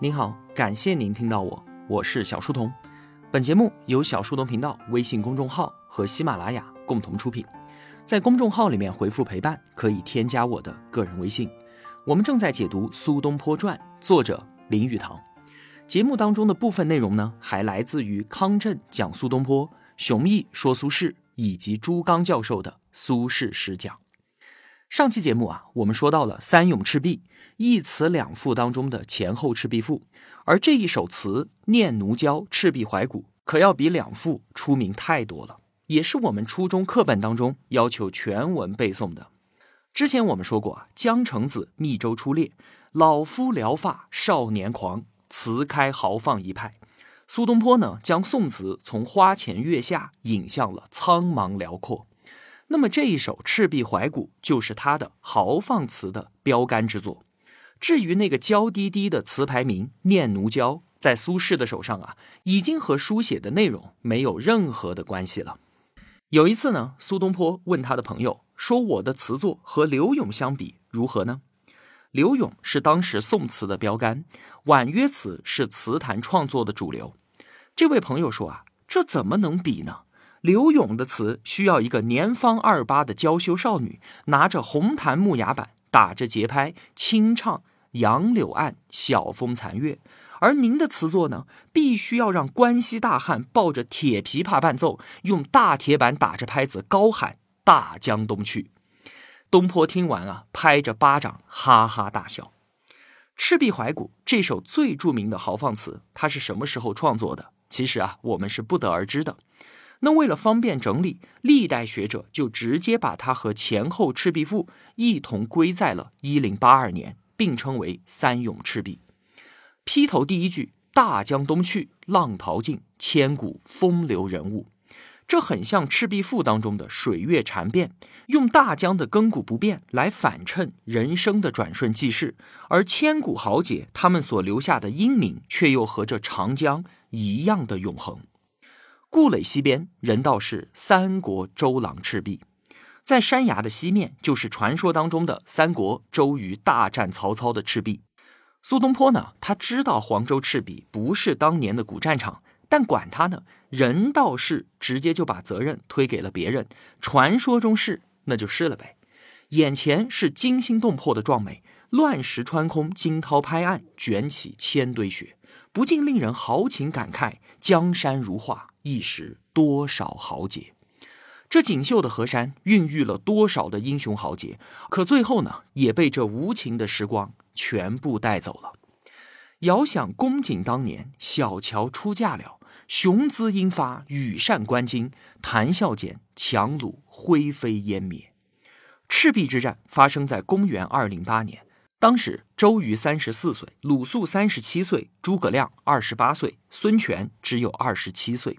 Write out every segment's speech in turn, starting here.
您好，感谢您听到我，我是小书童。本节目由小书童频道微信公众号和喜马拉雅共同出品。在公众号里面回复“陪伴”，可以添加我的个人微信。我们正在解读《苏东坡传》，作者林语堂。节目当中的部分内容呢，还来自于康震讲苏东坡、熊毅说苏轼以及朱刚教授的《苏轼诗讲》。上期节目啊，我们说到了《三咏赤壁》一词两赋当中的前后赤壁赋，而这一首词《念奴娇·赤壁怀古》可要比两赋出名太多了，也是我们初中课本当中要求全文背诵的。之前我们说过啊，江城子密州出猎，老夫聊发少年狂，词开豪放一派。苏东坡呢，将宋词从花前月下引向了苍茫辽阔。那么这一首《赤壁怀古》就是他的豪放词的标杆之作。至于那个娇滴滴的词牌名《念奴娇》，在苏轼的手上啊，已经和书写的内容没有任何的关系了。有一次呢，苏东坡问他的朋友说：“我的词作和柳永相比如何呢？”柳永是当时宋词的标杆，婉约词是词坛创作的主流。这位朋友说：“啊，这怎么能比呢？”柳永的词需要一个年方二八的娇羞少女，拿着红檀木牙板，打着节拍清唱“杨柳岸，晓风残月”；而您的词作呢，必须要让关西大汉抱着铁琵琶伴奏，用大铁板打着拍子高喊“大江东去”。东坡听完啊，拍着巴掌哈哈大笑。《赤壁怀古》这首最著名的豪放词，它是什么时候创作的？其实啊，我们是不得而知的。那为了方便整理，历代学者就直接把它和前后《赤壁赋》一同归在了一零八二年，并称为《三咏赤壁》。劈头第一句“大江东去，浪淘尽，千古风流人物”，这很像《赤壁赋》当中的水月禅变，用大江的亘古不变来反衬人生的转瞬即逝，而千古豪杰他们所留下的英名，却又和这长江一样的永恒。故垒西边，人道是三国周郎赤壁，在山崖的西面，就是传说当中的三国周瑜大战曹操的赤壁。苏东坡呢，他知道黄州赤壁不是当年的古战场，但管他呢，人道是直接就把责任推给了别人。传说中是，那就是了呗。眼前是惊心动魄的壮美，乱石穿空，惊涛拍岸，卷起千堆雪，不禁令人豪情感慨。江山如画。一时多少豪杰，这锦绣的河山孕育了多少的英雄豪杰，可最后呢，也被这无情的时光全部带走了。遥想公瑾当年，小乔出嫁了，雄姿英发，羽扇纶巾，谈笑间，樯橹灰飞烟灭。赤壁之战发生在公元二零八年。当时周瑜三十四岁，鲁肃三十七岁，诸葛亮二十八岁，孙权只有二十七岁，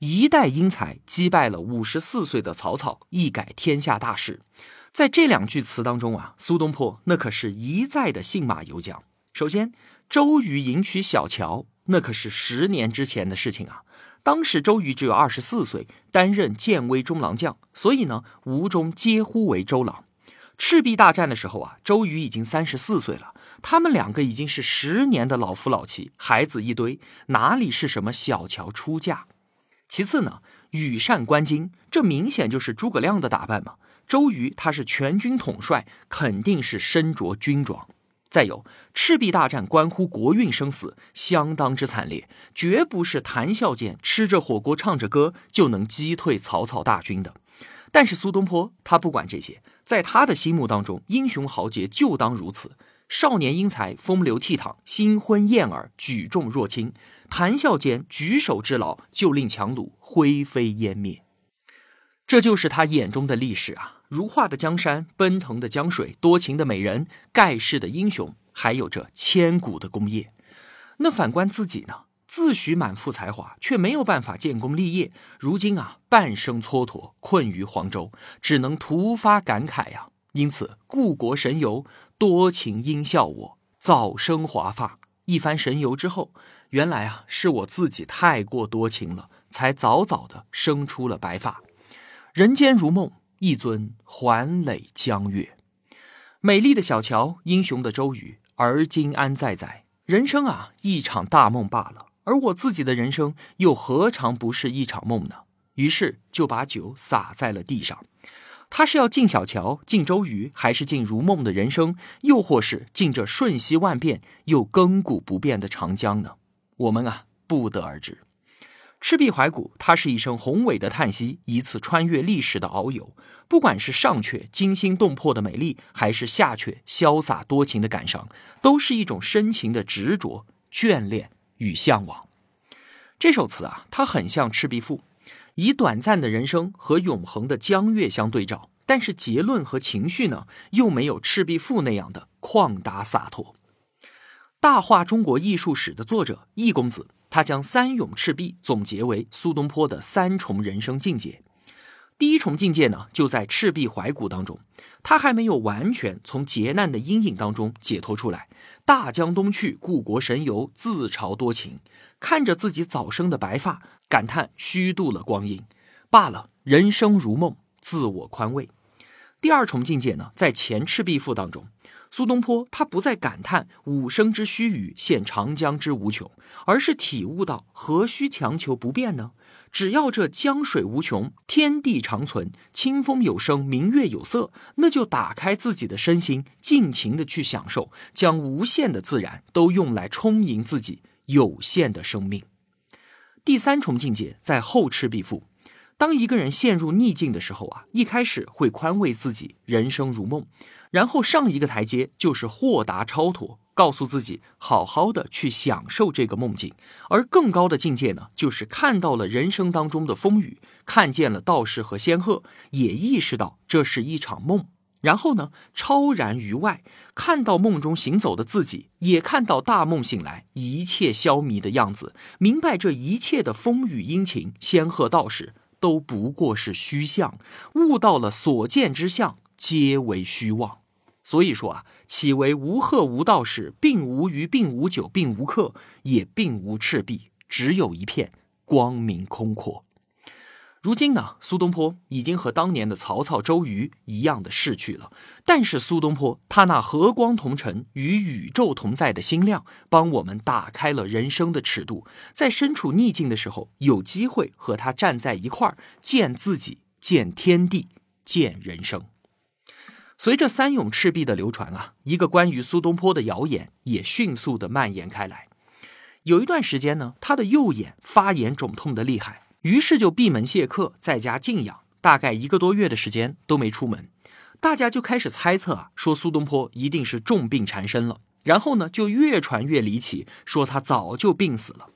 一代英才击败了五十四岁的曹操，一改天下大势。在这两句词当中啊，苏东坡那可是一再的信马由缰。首先，周瑜迎娶小乔，那可是十年之前的事情啊。当时周瑜只有二十四岁，担任建威中郎将，所以呢，吴中皆呼为周郎。赤壁大战的时候啊，周瑜已经三十四岁了，他们两个已经是十年的老夫老妻，孩子一堆，哪里是什么小乔出嫁？其次呢，羽扇纶巾，这明显就是诸葛亮的打扮嘛。周瑜他是全军统帅，肯定是身着军装。再有，赤壁大战关乎国运生死，相当之惨烈，绝不是谈笑间吃着火锅唱着歌就能击退曹操大军的。但是苏东坡他不管这些，在他的心目当中，英雄豪杰就当如此。少年英才，风流倜傥，新婚燕尔，举重若轻，谈笑间举手之劳，就令樯橹灰飞烟灭。这就是他眼中的历史啊！如画的江山，奔腾的江水，多情的美人，盖世的英雄，还有这千古的功业。那反观自己呢？自诩满腹才华，却没有办法建功立业。如今啊，半生蹉跎，困于黄州，只能突发感慨呀。因此，故国神游，多情应笑我早生华发。一番神游之后，原来啊，是我自己太过多情了，才早早的生出了白发。人间如梦，一尊还酹江月。美丽的小乔，英雄的周瑜，而今安在在？人生啊，一场大梦罢了。而我自己的人生又何尝不是一场梦呢？于是就把酒洒在了地上。他是要进小桥、进周瑜，还是进如梦的人生，又或是进这瞬息万变又亘古不变的长江呢？我们啊，不得而知。赤壁怀古，它是一声宏伟的叹息，一次穿越历史的遨游。不管是上阙惊心动魄的美丽，还是下阙潇洒多情的感伤，都是一种深情的执着、眷恋与向往。这首词啊，它很像《赤壁赋》，以短暂的人生和永恒的江月相对照，但是结论和情绪呢，又没有《赤壁赋》那样的旷达洒脱。大话中国艺术史的作者易公子。他将三咏赤壁总结为苏东坡的三重人生境界。第一重境界呢，就在赤壁怀古当中，他还没有完全从劫难的阴影当中解脱出来。大江东去，故国神游，自嘲多情，看着自己早生的白发，感叹虚度了光阴。罢了，人生如梦，自我宽慰。第二重境界呢，在前赤壁赋当中。苏东坡他不再感叹五生之须臾，现长江之无穷，而是体悟到何须强求不变呢？只要这江水无穷，天地长存，清风有声，明月有色，那就打开自己的身心，尽情的去享受，将无限的自然都用来充盈自己有限的生命。第三重境界在后赤壁赋。当一个人陷入逆境的时候啊，一开始会宽慰自己人生如梦，然后上一个台阶就是豁达超脱，告诉自己好好的去享受这个梦境。而更高的境界呢，就是看到了人生当中的风雨，看见了道士和仙鹤，也意识到这是一场梦。然后呢，超然于外，看到梦中行走的自己，也看到大梦醒来一切消弭的样子，明白这一切的风雨阴晴，仙鹤道士。都不过是虚相，悟到了所见之相皆为虚妄。所以说啊，岂为无鹤无道士，并无鱼，并无酒，并无客，也并无赤壁，只有一片光明空阔。如今呢，苏东坡已经和当年的曹操、周瑜一样的逝去了。但是苏东坡他那和光同尘、与宇宙同在的心量，帮我们打开了人生的尺度，在身处逆境的时候，有机会和他站在一块儿，见自己，见天地，见人生。随着三咏赤壁的流传啊，一个关于苏东坡的谣言也迅速的蔓延开来。有一段时间呢，他的右眼发炎肿痛的厉害。于是就闭门谢客，在家静养，大概一个多月的时间都没出门。大家就开始猜测啊，说苏东坡一定是重病缠身了。然后呢，就越传越离奇，说他早就病死了。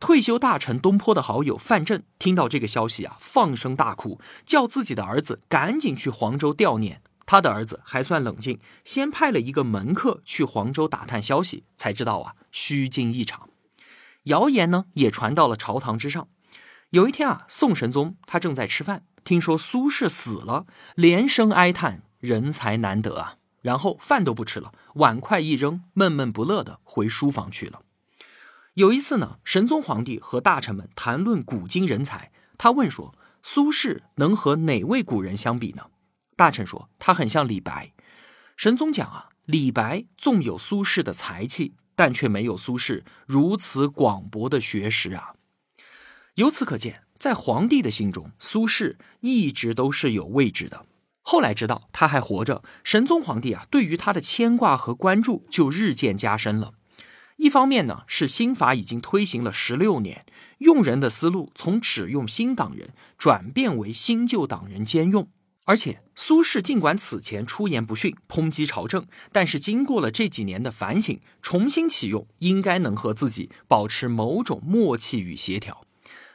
退休大臣东坡的好友范镇听到这个消息啊，放声大哭，叫自己的儿子赶紧去黄州吊念。他的儿子还算冷静，先派了一个门客去黄州打探消息，才知道啊，虚惊一场。谣言呢，也传到了朝堂之上。有一天啊，宋神宗他正在吃饭，听说苏轼死了，连声哀叹：“人才难得啊！”然后饭都不吃了，碗筷一扔，闷闷不乐的回书房去了。有一次呢，神宗皇帝和大臣们谈论古今人才，他问说：“苏轼能和哪位古人相比呢？”大臣说：“他很像李白。”神宗讲啊：“李白纵有苏轼的才气，但却没有苏轼如此广博的学识啊。”由此可见，在皇帝的心中，苏轼一直都是有位置的。后来知道他还活着，神宗皇帝啊，对于他的牵挂和关注就日渐加深了。一方面呢，是新法已经推行了十六年，用人的思路从只用新党人转变为新旧党人兼用。而且，苏轼尽管此前出言不逊，抨击朝政，但是经过了这几年的反省，重新启用，应该能和自己保持某种默契与协调。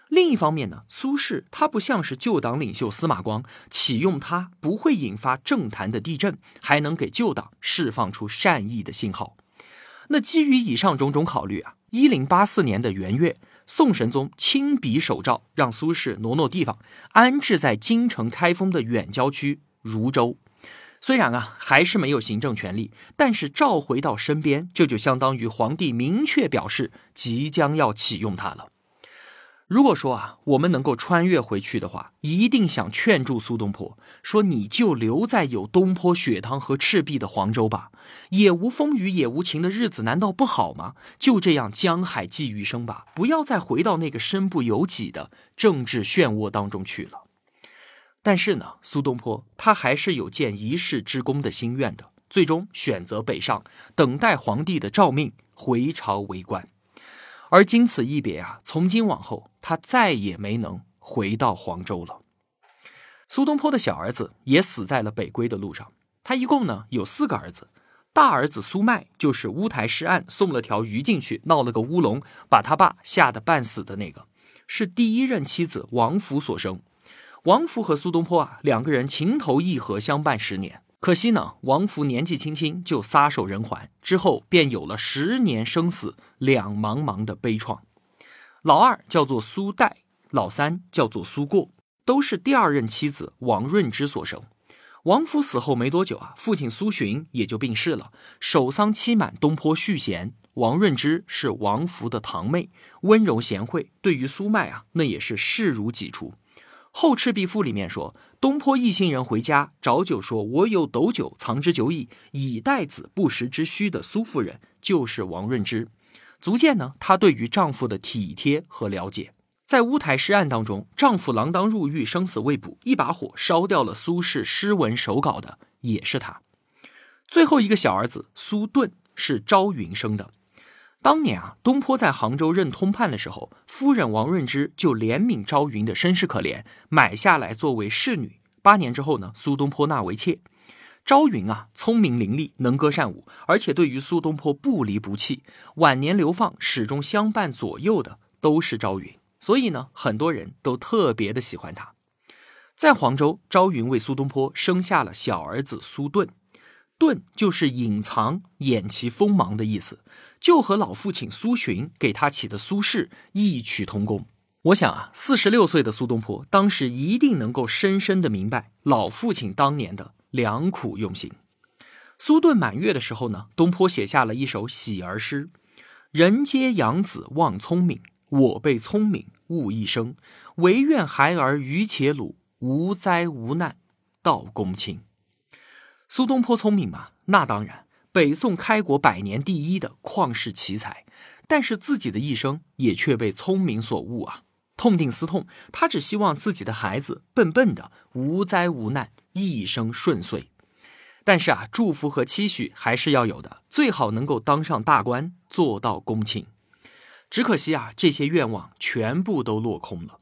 另一方面呢，苏轼他不像是旧党领袖司马光，启用他不会引发政坛的地震，还能给旧党释放出善意的信号。那基于以上种种考虑啊，一零八四年的元月，宋神宗亲笔手诏，让苏轼挪挪地方，安置在京城开封的远郊区汝州。虽然啊还是没有行政权力，但是召回到身边，这就相当于皇帝明确表示即将要启用他了。如果说啊，我们能够穿越回去的话，一定想劝住苏东坡，说你就留在有东坡雪堂和赤壁的黄州吧，也无风雨也无晴的日子难道不好吗？就这样江海寄余生吧，不要再回到那个身不由己的政治漩涡当中去了。但是呢，苏东坡他还是有建一世之功的心愿的，最终选择北上，等待皇帝的诏命，回朝为官。而经此一别啊，从今往后，他再也没能回到黄州了。苏东坡的小儿子也死在了北归的路上。他一共呢有四个儿子，大儿子苏迈就是乌台诗案送了条鱼进去，闹了个乌龙，把他爸吓得半死的那个，是第一任妻子王弗所生。王弗和苏东坡啊两个人情投意合，相伴十年。可惜呢，王弗年纪轻轻就撒手人寰，之后便有了十年生死两茫茫的悲怆。老二叫做苏代，老三叫做苏过，都是第二任妻子王润之所生。王弗死后没多久啊，父亲苏洵也就病逝了，守丧期满，东坡续弦。王润之是王弗的堂妹，温柔贤惠，对于苏迈啊，那也是视如己出。《后赤壁赋》里面说，东坡一行人回家找酒，说：“我有斗酒，藏之久矣，以待子不时之需。”的苏夫人就是王润之，足见呢她对于丈夫的体贴和了解。在乌台诗案当中，丈夫锒铛入狱，生死未卜，一把火烧掉了苏轼诗文手稿的，也是她。最后一个小儿子苏顿是朝云生的。当年啊，东坡在杭州任通判的时候，夫人王润之就怜悯朝云的身世可怜，买下来作为侍女。八年之后呢，苏东坡纳为妾。朝云啊，聪明伶俐，能歌善舞，而且对于苏东坡不离不弃。晚年流放，始终相伴左右的都是朝云，所以呢，很多人都特别的喜欢他。在黄州，朝云为苏东坡生下了小儿子苏顿。遁就是隐藏、掩其锋芒的意思，就和老父亲苏洵给他起的苏轼异曲同工。我想啊，四十六岁的苏东坡当时一定能够深深的明白老父亲当年的良苦用心。苏顿满月的时候呢，东坡写下了一首喜儿诗：“人皆养子望聪明，我辈聪明误一生。唯愿孩儿愚且鲁，无灾无难到公卿。”苏东坡聪明吗？那当然，北宋开国百年第一的旷世奇才，但是自己的一生也却被聪明所误啊！痛定思痛，他只希望自己的孩子笨笨的，无灾无难，一生顺遂。但是啊，祝福和期许还是要有的，最好能够当上大官，做到公卿。只可惜啊，这些愿望全部都落空了。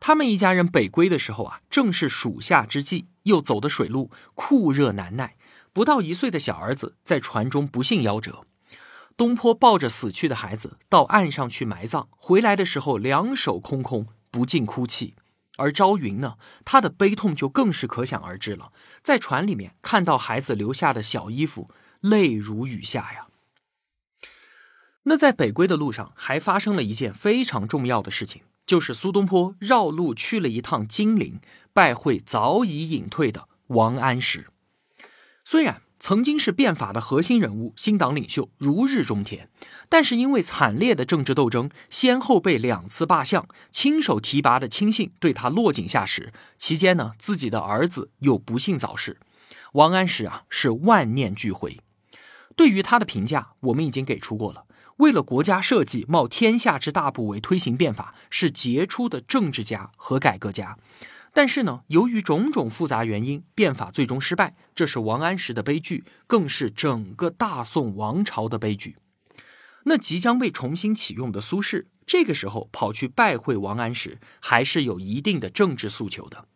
他们一家人北归的时候啊，正是暑夏之际。又走的水路酷热难耐，不到一岁的小儿子在船中不幸夭折。东坡抱着死去的孩子到岸上去埋葬，回来的时候两手空空，不禁哭泣。而朝云呢，他的悲痛就更是可想而知了。在船里面看到孩子留下的小衣服，泪如雨下呀。那在北归的路上，还发生了一件非常重要的事情。就是苏东坡绕路去了一趟金陵，拜会早已隐退的王安石。虽然曾经是变法的核心人物、新党领袖，如日中天，但是因为惨烈的政治斗争，先后被两次罢相，亲手提拔的亲信对他落井下石。期间呢，自己的儿子又不幸早逝，王安石啊是万念俱灰。对于他的评价，我们已经给出过了。为了国家社稷，冒天下之大不韪推行变法，是杰出的政治家和改革家。但是呢，由于种种复杂原因，变法最终失败，这是王安石的悲剧，更是整个大宋王朝的悲剧。那即将被重新启用的苏轼，这个时候跑去拜会王安石，还是有一定的政治诉求的。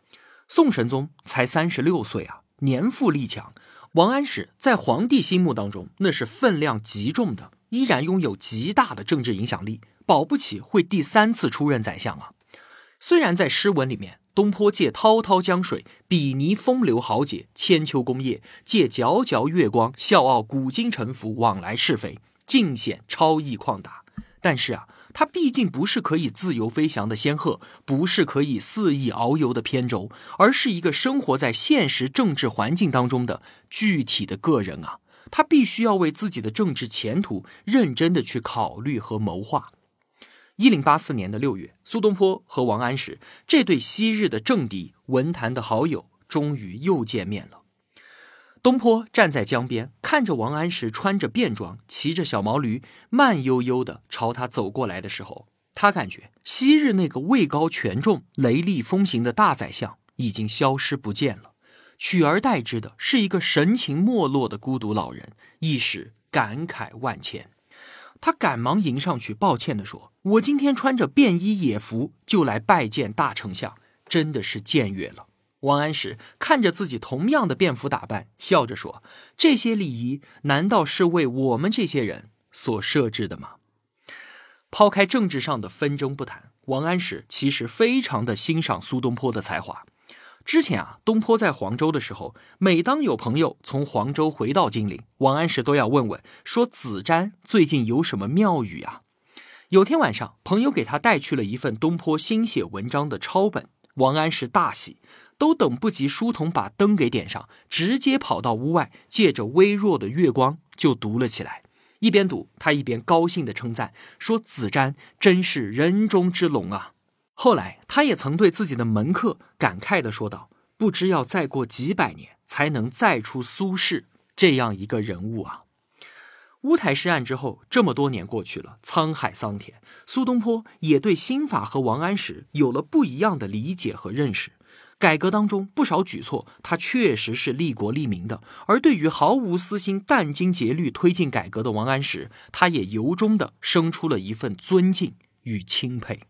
宋神宗才三十六岁啊，年富力强，王安石在皇帝心目当中那是分量极重的。依然拥有极大的政治影响力，保不齐会第三次出任宰相啊！虽然在诗文里面，东坡借滔滔江水比拟风流豪杰，千秋功业；借皎皎月光笑傲古今沉浮，往来是非，尽显超逸旷达。但是啊，他毕竟不是可以自由飞翔的仙鹤，不是可以肆意遨游的扁舟，而是一个生活在现实政治环境当中的具体的个人啊！他必须要为自己的政治前途认真的去考虑和谋划。一零八四年的六月，苏东坡和王安石这对昔日的政敌、文坛的好友，终于又见面了。东坡站在江边，看着王安石穿着便装，骑着小毛驴，慢悠悠的朝他走过来的时候，他感觉昔日那个位高权重、雷厉风行的大宰相已经消失不见了，取而代之的是一个神情没落的孤独老人，一时感慨万千。他赶忙迎上去，抱歉地说：“我今天穿着便衣野服就来拜见大丞相，真的是僭越了。”王安石看着自己同样的便服打扮，笑着说：“这些礼仪难道是为我们这些人所设置的吗？”抛开政治上的纷争不谈，王安石其实非常的欣赏苏东坡的才华。之前啊，东坡在黄州的时候，每当有朋友从黄州回到金陵，王安石都要问问，说子瞻最近有什么妙语啊？有天晚上，朋友给他带去了一份东坡新写文章的抄本，王安石大喜，都等不及书童把灯给点上，直接跑到屋外，借着微弱的月光就读了起来。一边读，他一边高兴地称赞说：“子瞻真是人中之龙啊！”后来，他也曾对自己的门客感慨地说道：“不知要再过几百年，才能再出苏轼这样一个人物啊！”乌台诗案之后，这么多年过去了，沧海桑田，苏东坡也对新法和王安石有了不一样的理解和认识。改革当中不少举措，他确实是利国利民的；而对于毫无私心、殚精竭虑推进改革的王安石，他也由衷的生出了一份尊敬与钦佩。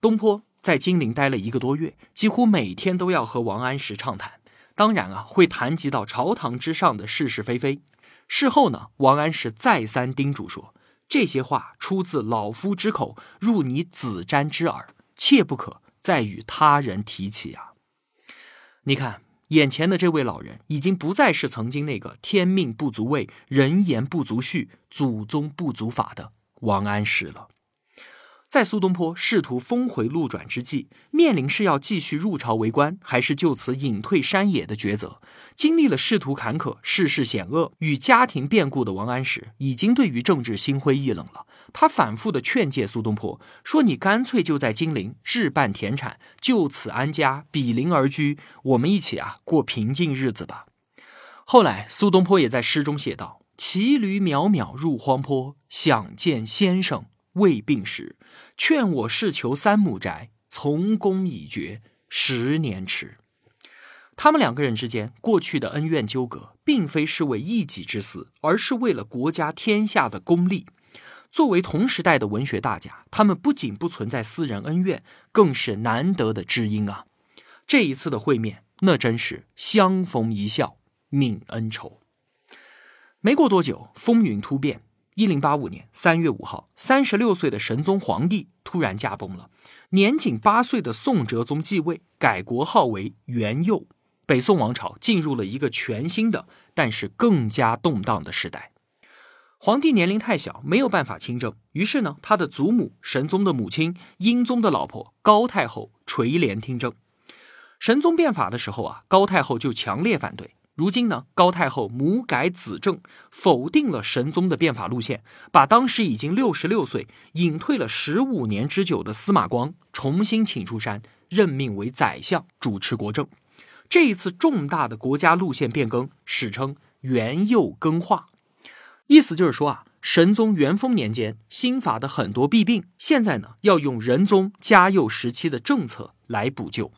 东坡在金陵待了一个多月，几乎每天都要和王安石畅谈。当然啊，会谈及到朝堂之上的是是非非。事后呢，王安石再三叮嘱说：“这些话出自老夫之口，入你子瞻之耳，切不可再与他人提起啊！”你看，眼前的这位老人，已经不再是曾经那个“天命不足畏，人言不足恤，祖宗不足法”的王安石了。在苏东坡试图峰回路转之际，面临是要继续入朝为官，还是就此隐退山野的抉择。经历了仕途坎坷、世事险恶与家庭变故的王安石，已经对于政治心灰意冷了。他反复的劝诫苏东坡说：“你干脆就在金陵置办田产，就此安家，比邻而居，我们一起啊过平静日子吧。”后来，苏东坡也在诗中写道：“骑驴渺渺入荒坡，想见先生。”未病时，劝我事求三亩宅，从公已决，十年迟。他们两个人之间过去的恩怨纠葛，并非是为一己之私，而是为了国家天下的公利。作为同时代的文学大家，他们不仅不存在私人恩怨，更是难得的知音啊！这一次的会面，那真是相逢一笑泯恩仇。没过多久，风云突变。一零八五年三月五号，三十六岁的神宗皇帝突然驾崩了，年仅八岁的宋哲宗继位，改国号为元佑。北宋王朝进入了一个全新的，但是更加动荡的时代。皇帝年龄太小，没有办法亲政，于是呢，他的祖母神宗的母亲英宗的老婆高太后垂帘听政。神宗变法的时候啊，高太后就强烈反对。如今呢，高太后母改子正，否定了神宗的变法路线，把当时已经六十六岁、隐退了十五年之久的司马光重新请出山，任命为宰相，主持国政。这一次重大的国家路线变更，史称元佑更化，意思就是说啊，神宗元丰年间新法的很多弊病，现在呢要用仁宗嘉佑时期的政策来补救。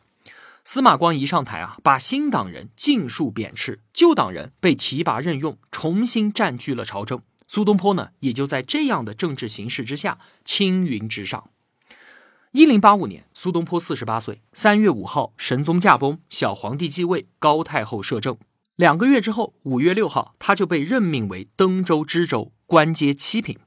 司马光一上台啊，把新党人尽数贬斥，旧党人被提拔任用，重新占据了朝政。苏东坡呢，也就在这样的政治形势之下青云直上。一零八五年，苏东坡四十八岁，三月五号，神宗驾崩，小皇帝继位，高太后摄政。两个月之后，五月六号，他就被任命为登州知州，官阶七品。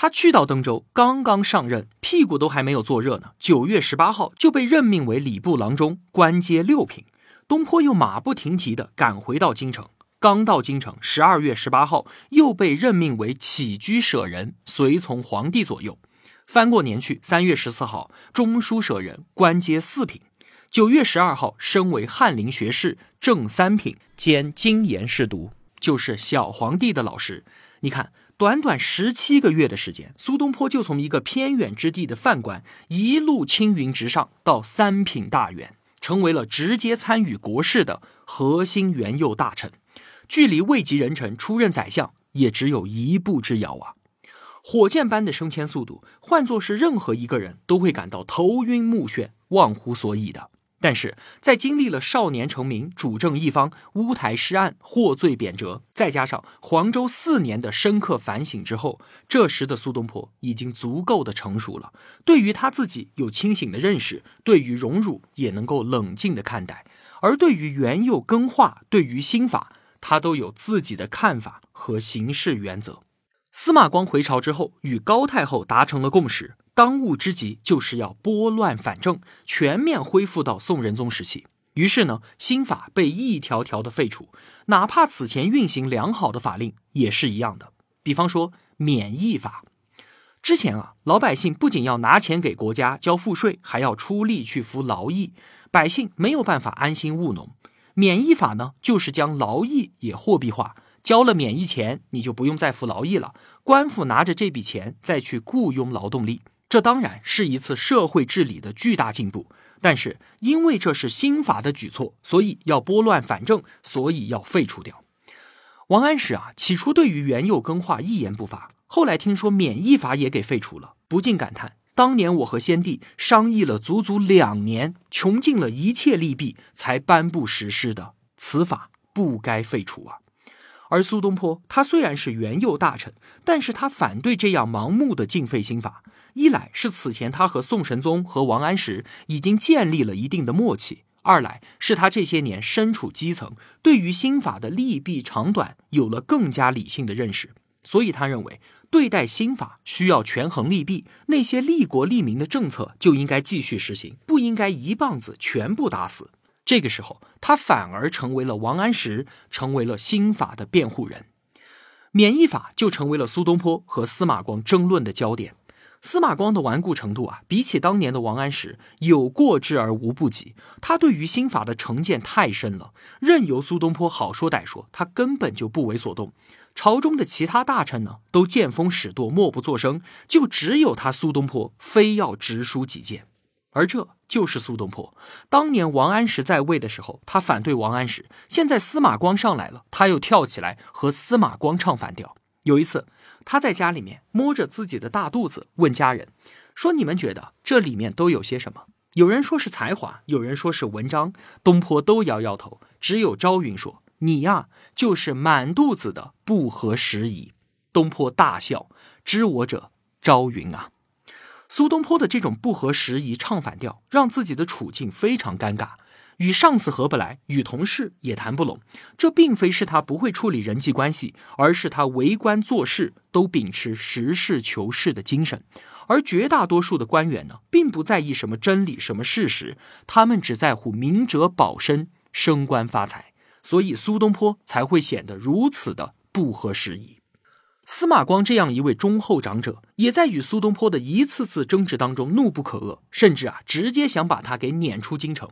他去到登州，刚刚上任，屁股都还没有坐热呢。九月十八号就被任命为礼部郎中，官阶六品。东坡又马不停蹄地赶回到京城，刚到京城，十二月十八号又被任命为起居舍人，随从皇帝左右。翻过年去，三月十四号，中书舍人，官阶四品。九月十二号，升为翰林学士，正三品，兼经研侍读，就是小皇帝的老师。你看。短短十七个月的时间，苏东坡就从一个偏远之地的饭官，一路青云直上到三品大员，成为了直接参与国事的核心元佑大臣，距离位极人臣出任宰相也只有一步之遥啊！火箭般的升迁速度，换作是任何一个人都会感到头晕目眩、忘乎所以的。但是在经历了少年成名、主政一方、乌台诗案、获罪贬谪，再加上黄州四年的深刻反省之后，这时的苏东坡已经足够的成熟了。对于他自己有清醒的认识，对于荣辱也能够冷静的看待，而对于元佑更化、对于新法，他都有自己的看法和行事原则。司马光回朝之后，与高太后达成了共识。当务之急就是要拨乱反正，全面恢复到宋仁宗时期。于是呢，新法被一条条的废除，哪怕此前运行良好的法令也是一样的。比方说免役法，之前啊，老百姓不仅要拿钱给国家交赋税，还要出力去服劳役，百姓没有办法安心务农。免役法呢，就是将劳役也货币化。交了免役钱，你就不用再服劳役了。官府拿着这笔钱再去雇佣劳动力，这当然是一次社会治理的巨大进步。但是因为这是新法的举措，所以要拨乱反正，所以要废除掉。王安石啊，起初对于元佑更化一言不发，后来听说免役法也给废除了，不禁感叹：当年我和先帝商议了足足两年，穷尽了一切利弊，才颁布实施的，此法不该废除啊。而苏东坡，他虽然是元佑大臣，但是他反对这样盲目的禁废新法。一来是此前他和宋神宗和王安石已经建立了一定的默契；二来是他这些年身处基层，对于新法的利弊长短有了更加理性的认识。所以他认为，对待新法需要权衡利弊，那些利国利民的政策就应该继续实行，不应该一棒子全部打死。这个时候，他反而成为了王安石，成为了新法的辩护人，免役法就成为了苏东坡和司马光争论的焦点。司马光的顽固程度啊，比起当年的王安石有过之而无不及。他对于新法的成见太深了，任由苏东坡好说歹说，他根本就不为所动。朝中的其他大臣呢，都见风使舵，默不作声，就只有他苏东坡非要直抒己见。而这就是苏东坡。当年王安石在位的时候，他反对王安石；现在司马光上来了，他又跳起来和司马光唱反调。有一次，他在家里面摸着自己的大肚子，问家人说：“你们觉得这里面都有些什么？”有人说是才华，有人说是文章，东坡都摇摇头。只有朝云说：“你呀，就是满肚子的不合时宜。”东坡大笑：“知我者，朝云啊。”苏东坡的这种不合时宜唱反调，让自己的处境非常尴尬，与上司合不来，与同事也谈不拢。这并非是他不会处理人际关系，而是他为官做事都秉持实事求是的精神。而绝大多数的官员呢，并不在意什么真理、什么事实，他们只在乎明哲保身、升官发财。所以苏东坡才会显得如此的不合时宜。司马光这样一位忠厚长者，也在与苏东坡的一次次争执当中怒不可遏，甚至啊，直接想把他给撵出京城。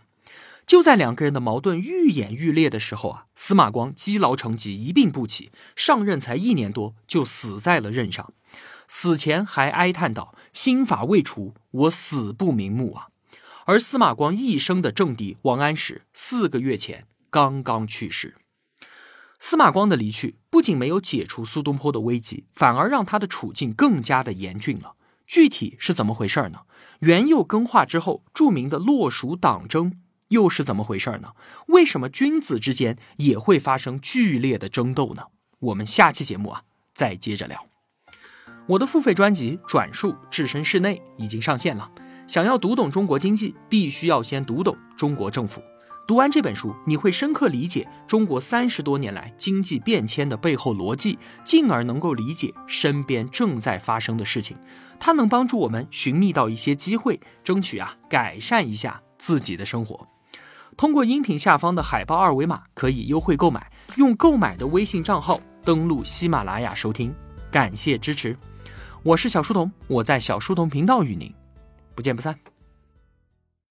就在两个人的矛盾愈演愈烈的时候啊，司马光积劳成疾，一病不起，上任才一年多就死在了任上。死前还哀叹道：“新法未除，我死不瞑目啊！”而司马光一生的政敌王安石，四个月前刚刚去世。司马光的离去不仅没有解除苏东坡的危机，反而让他的处境更加的严峻了。具体是怎么回事呢？元佑更化之后，著名的洛蜀党争又是怎么回事呢？为什么君子之间也会发生剧烈的争斗呢？我们下期节目啊，再接着聊。我的付费专辑《转述置身事内》已经上线了。想要读懂中国经济，必须要先读懂中国政府。读完这本书，你会深刻理解中国三十多年来经济变迁的背后逻辑，进而能够理解身边正在发生的事情。它能帮助我们寻觅到一些机会，争取啊改善一下自己的生活。通过音频下方的海报二维码可以优惠购买，用购买的微信账号登录喜马拉雅收听。感谢支持，我是小书童，我在小书童频道与您不见不散。